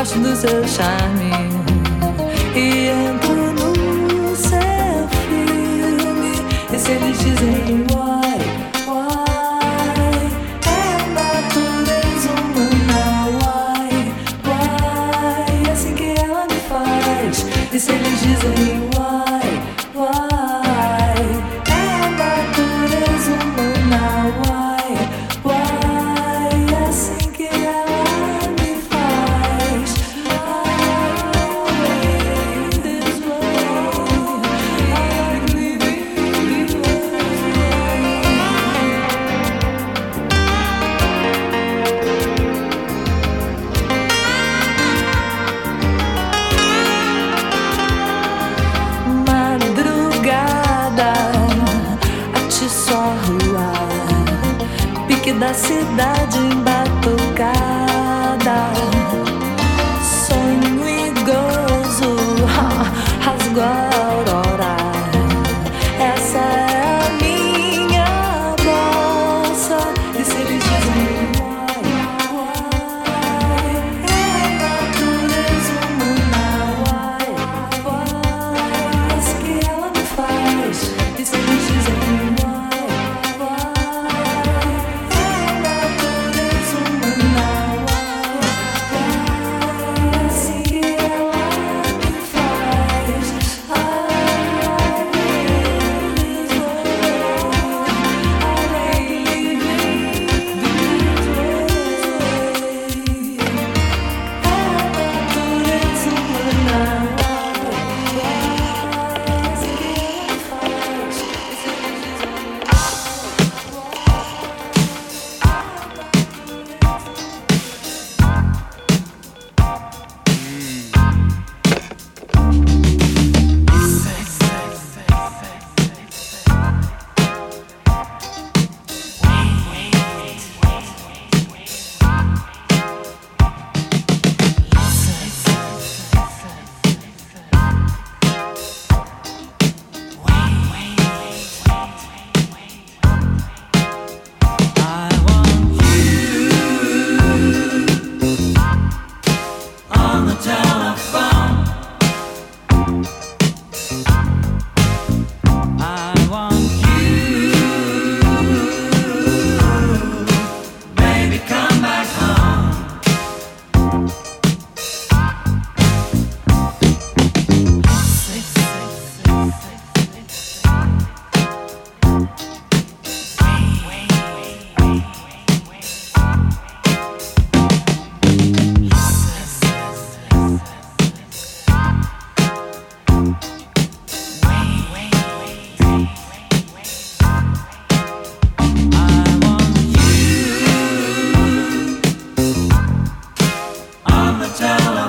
gosto do seu charme e entro no seu filme. E se eles dizem why, why? É a natureza humana, why, why? É assim que ela me faz. E se eles dizem why?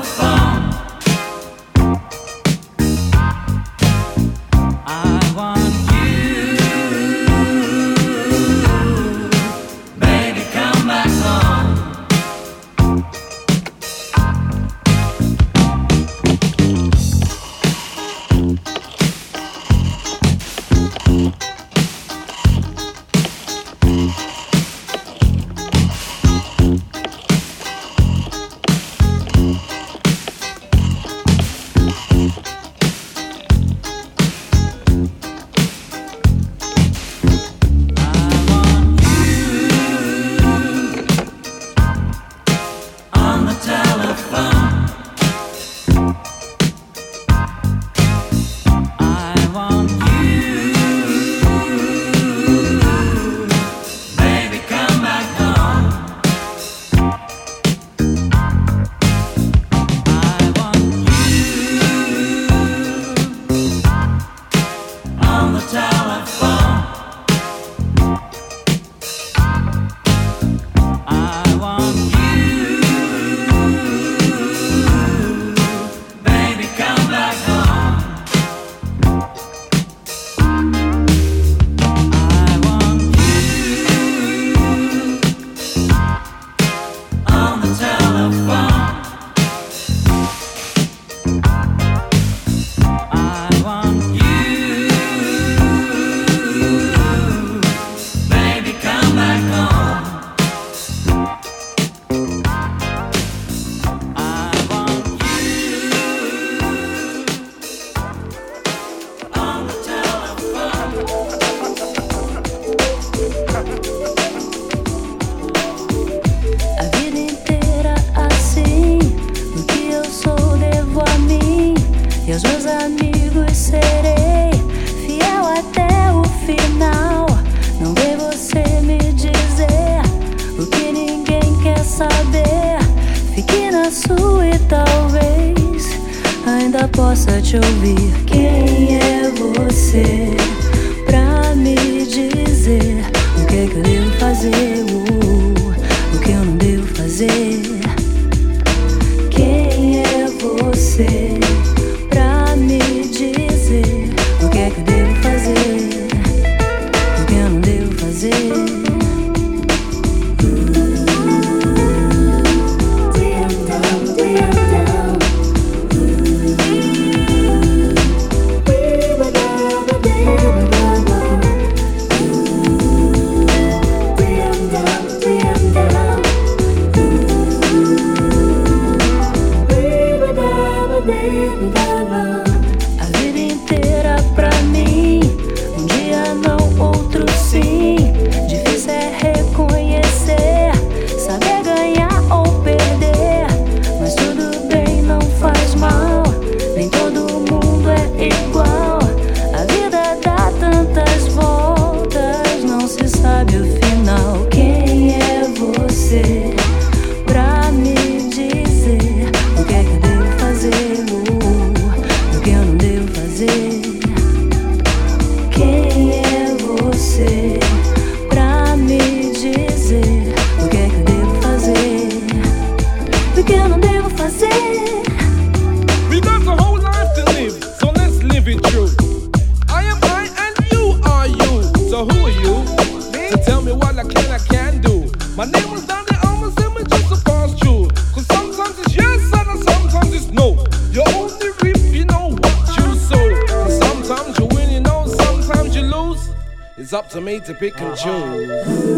fun. Possa te ouvir. Quem é você Me to pick and uh-huh. choose.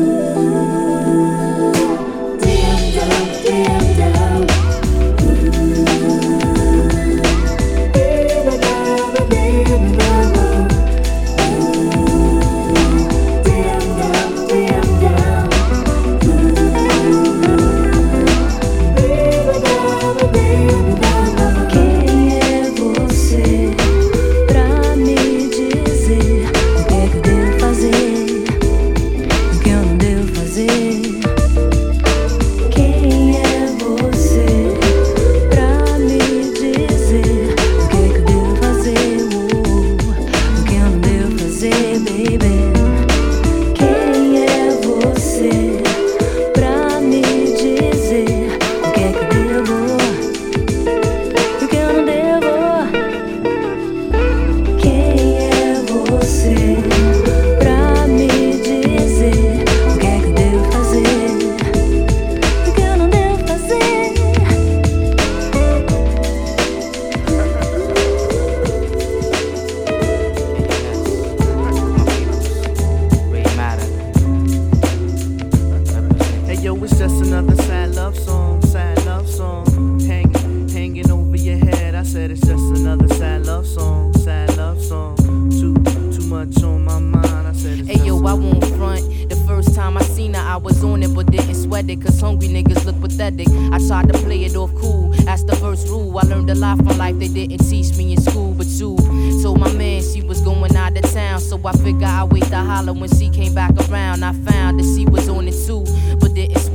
It's just another sad love song, sad love song. Hanging, hanging over your head. I said it's just another sad love song, sad love song. Too, too much on my mind. I said it's Hey yo, I won't front. The first time I seen her, I was on it, but didn't sweat it. Cause hungry niggas look pathetic. I tried to play it off cool. That's the first rule. I learned a lot from life they didn't teach me in school. But two, told my man she was going out of town. So I figured I'd wait to holler when she came back around. I found that she was on it too.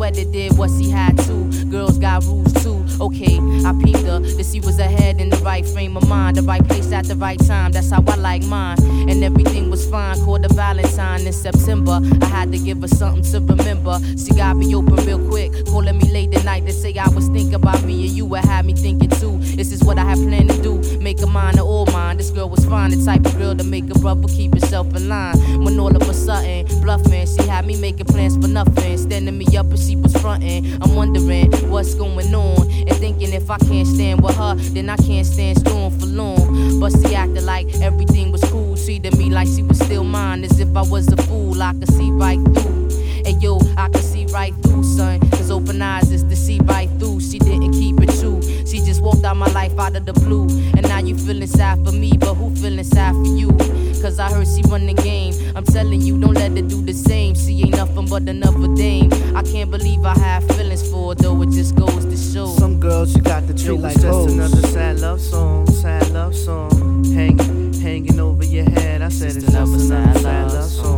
It, did what she had to. Girls got rules too. Okay, I peeped her. to see was ahead in the right frame of mind. The right place at the right time. That's how I like mine. And everything was fine. Caught a Valentine in September. I had to give her something to remember. She got me open real quick. Calling me late at night to say I was thinking about me and you would have me thinking too. This is what I had planned to do. Make a mine or all mine. This girl was fine, the type of girl to make a brother keep himself in line. When all of a sudden, bluffing, she had me making plans for nothing. Standing me up and she was fronting. I'm wondering what's going on. And thinking if I can't stand with her, then I can't stand strong for long. But she acted like everything was cool. Treated me like she was still mine. As if I was a fool, I could see right through. And yo, I could see right through, son. Cause open eyes is to see right through. She didn't keep it true. She just walked out my life out of the blue. And now you feeling sad for me, but who feeling sad for you? Cause I heard she run the game. I'm telling you, don't let her do the same. She ain't nothing but another dame. I can't believe I have feelings for her, though it just goes to show. Some girls you got to treat Yo, like it's just hoes. another sad love song, sad love song. Hanging, hanging over your head. I said Just it's just another another sad sad love love song,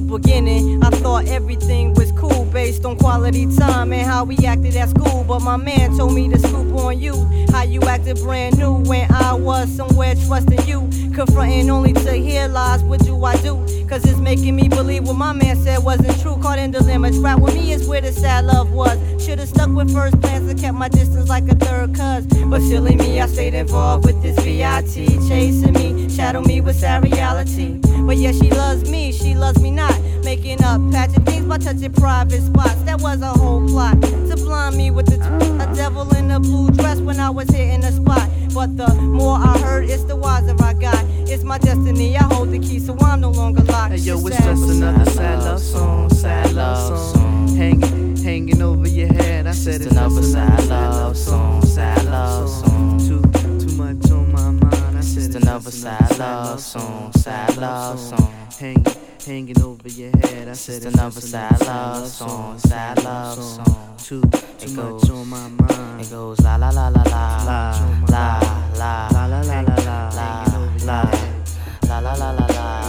beginning. I thought everything was cool based on quality time and how we acted at school. But my man told me to scoop on you. How you acted brand new when I was somewhere trusting you. Confronting only to hear lies. What do I do? Cause it's making me believe what my man said wasn't true. Caught in dilemma. Trap with me is where the sad love was. Should've stuck with first plans and kept my distance like a third cuz. But silly me, I stayed involved with this VIT. Chasing me, shadow me with sad reality. But yeah, she loves me, she loves me not. Making up, patching things by touching private spots. That was a whole plot to blind me with the t- a devil in a blue dress when I was hitting the spot. But the more I heard, it's the wiser I got. It's my destiny, I hold the key, so I'm no longer locked. Hey yo, it's sad. just another sad love song, sad love song, hanging, hanging over your head. I said it's another sad love song, sad love song. Just it's another sad love song, sad love song. hanging, hanging over your head. I said Just it's another sad love song, sad love song. Too, too much on my mind. It goes la la la la la La, la la la la la la la, la hanging over your la head. la la la la la La, la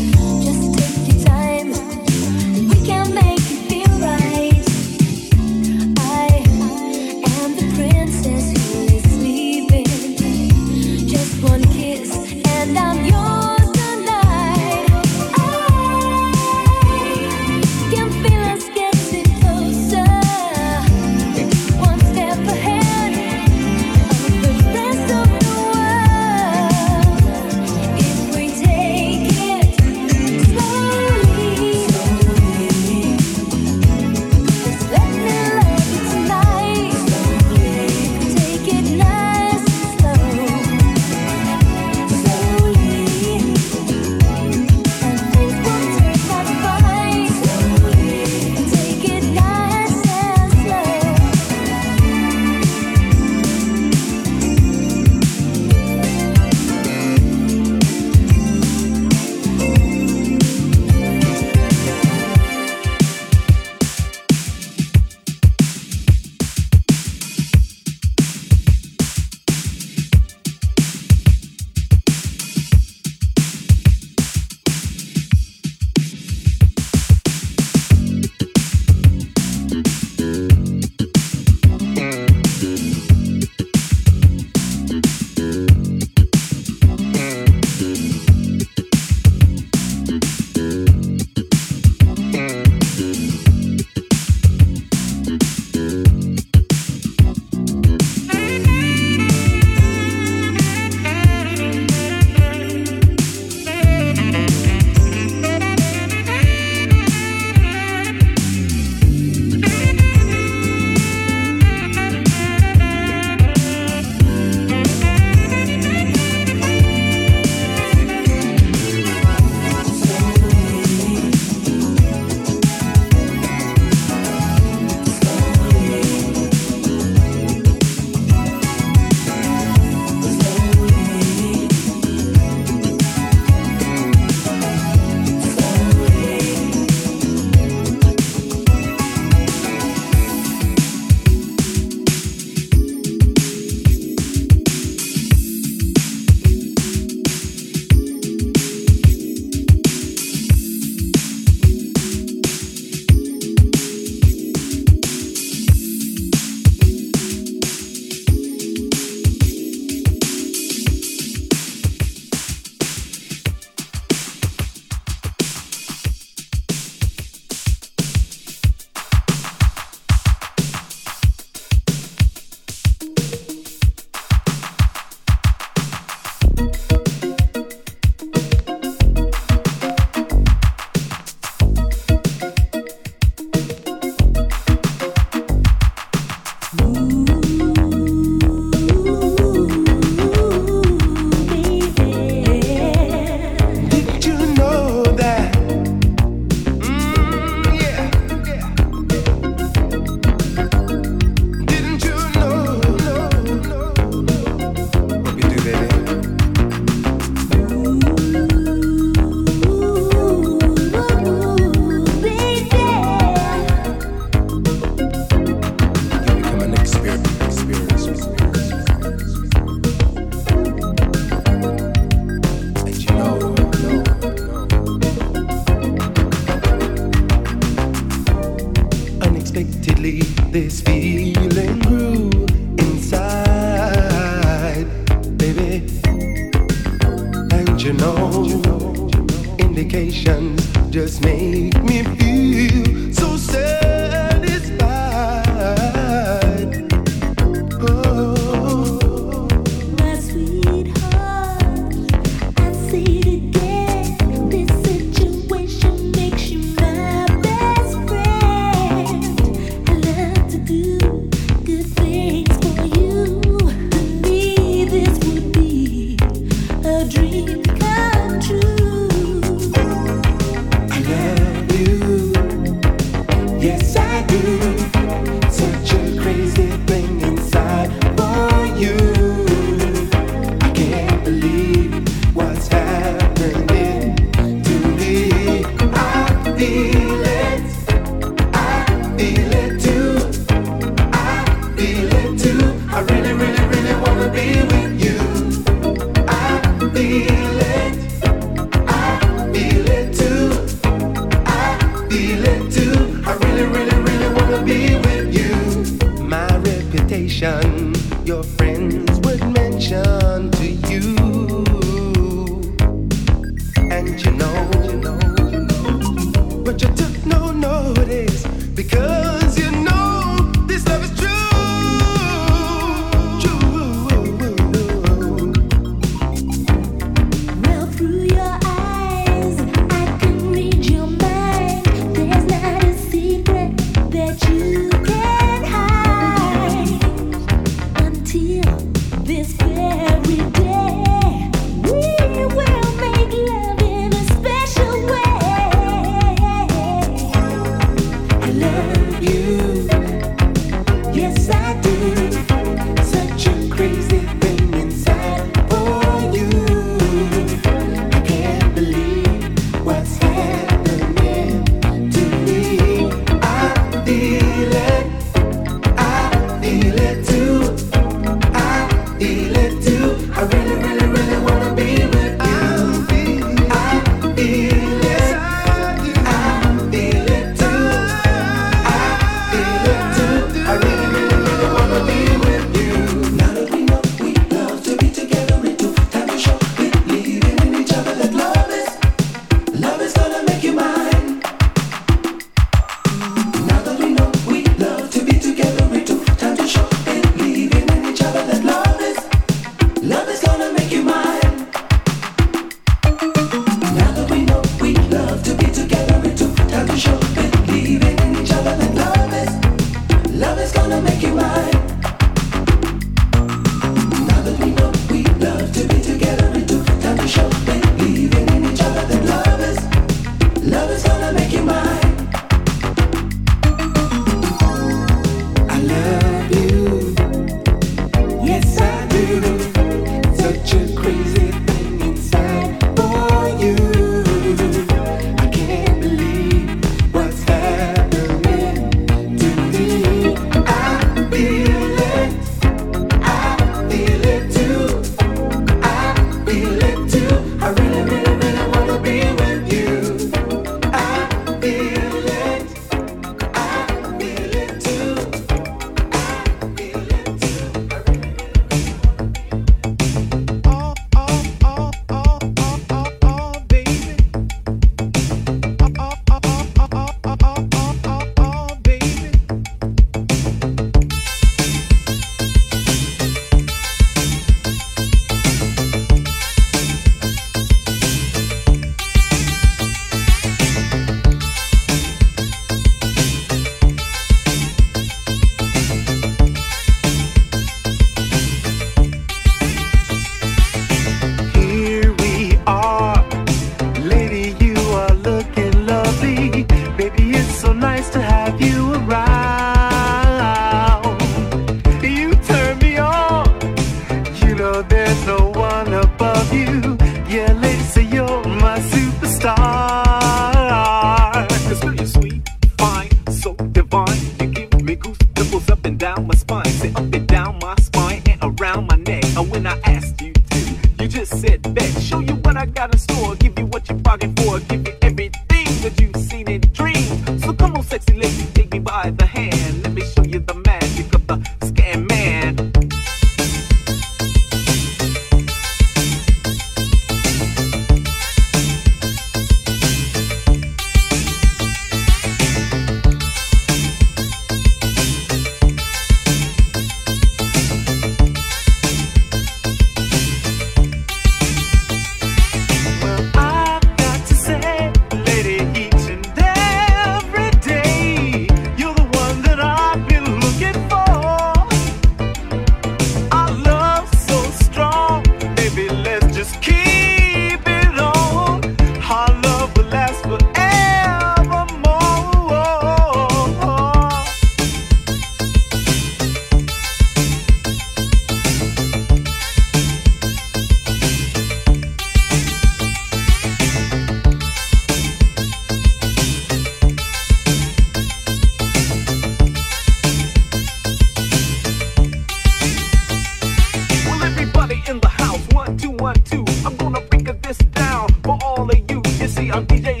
In the house. One, two, one, two. I'm gonna break this down for all of you. You see, I'm DJ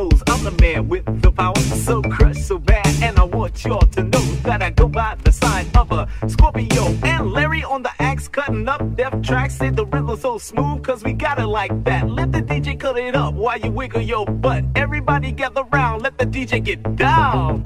knows I'm the man with the power. So crushed, so bad, and I want y'all to know that I go by the sign of a Scorpio. And Larry on the axe, cutting up death tracks. Say the rhythm so smooth, cause we got it like that. Let the DJ cut it up while you wiggle your butt. Everybody gather round, let the DJ get down.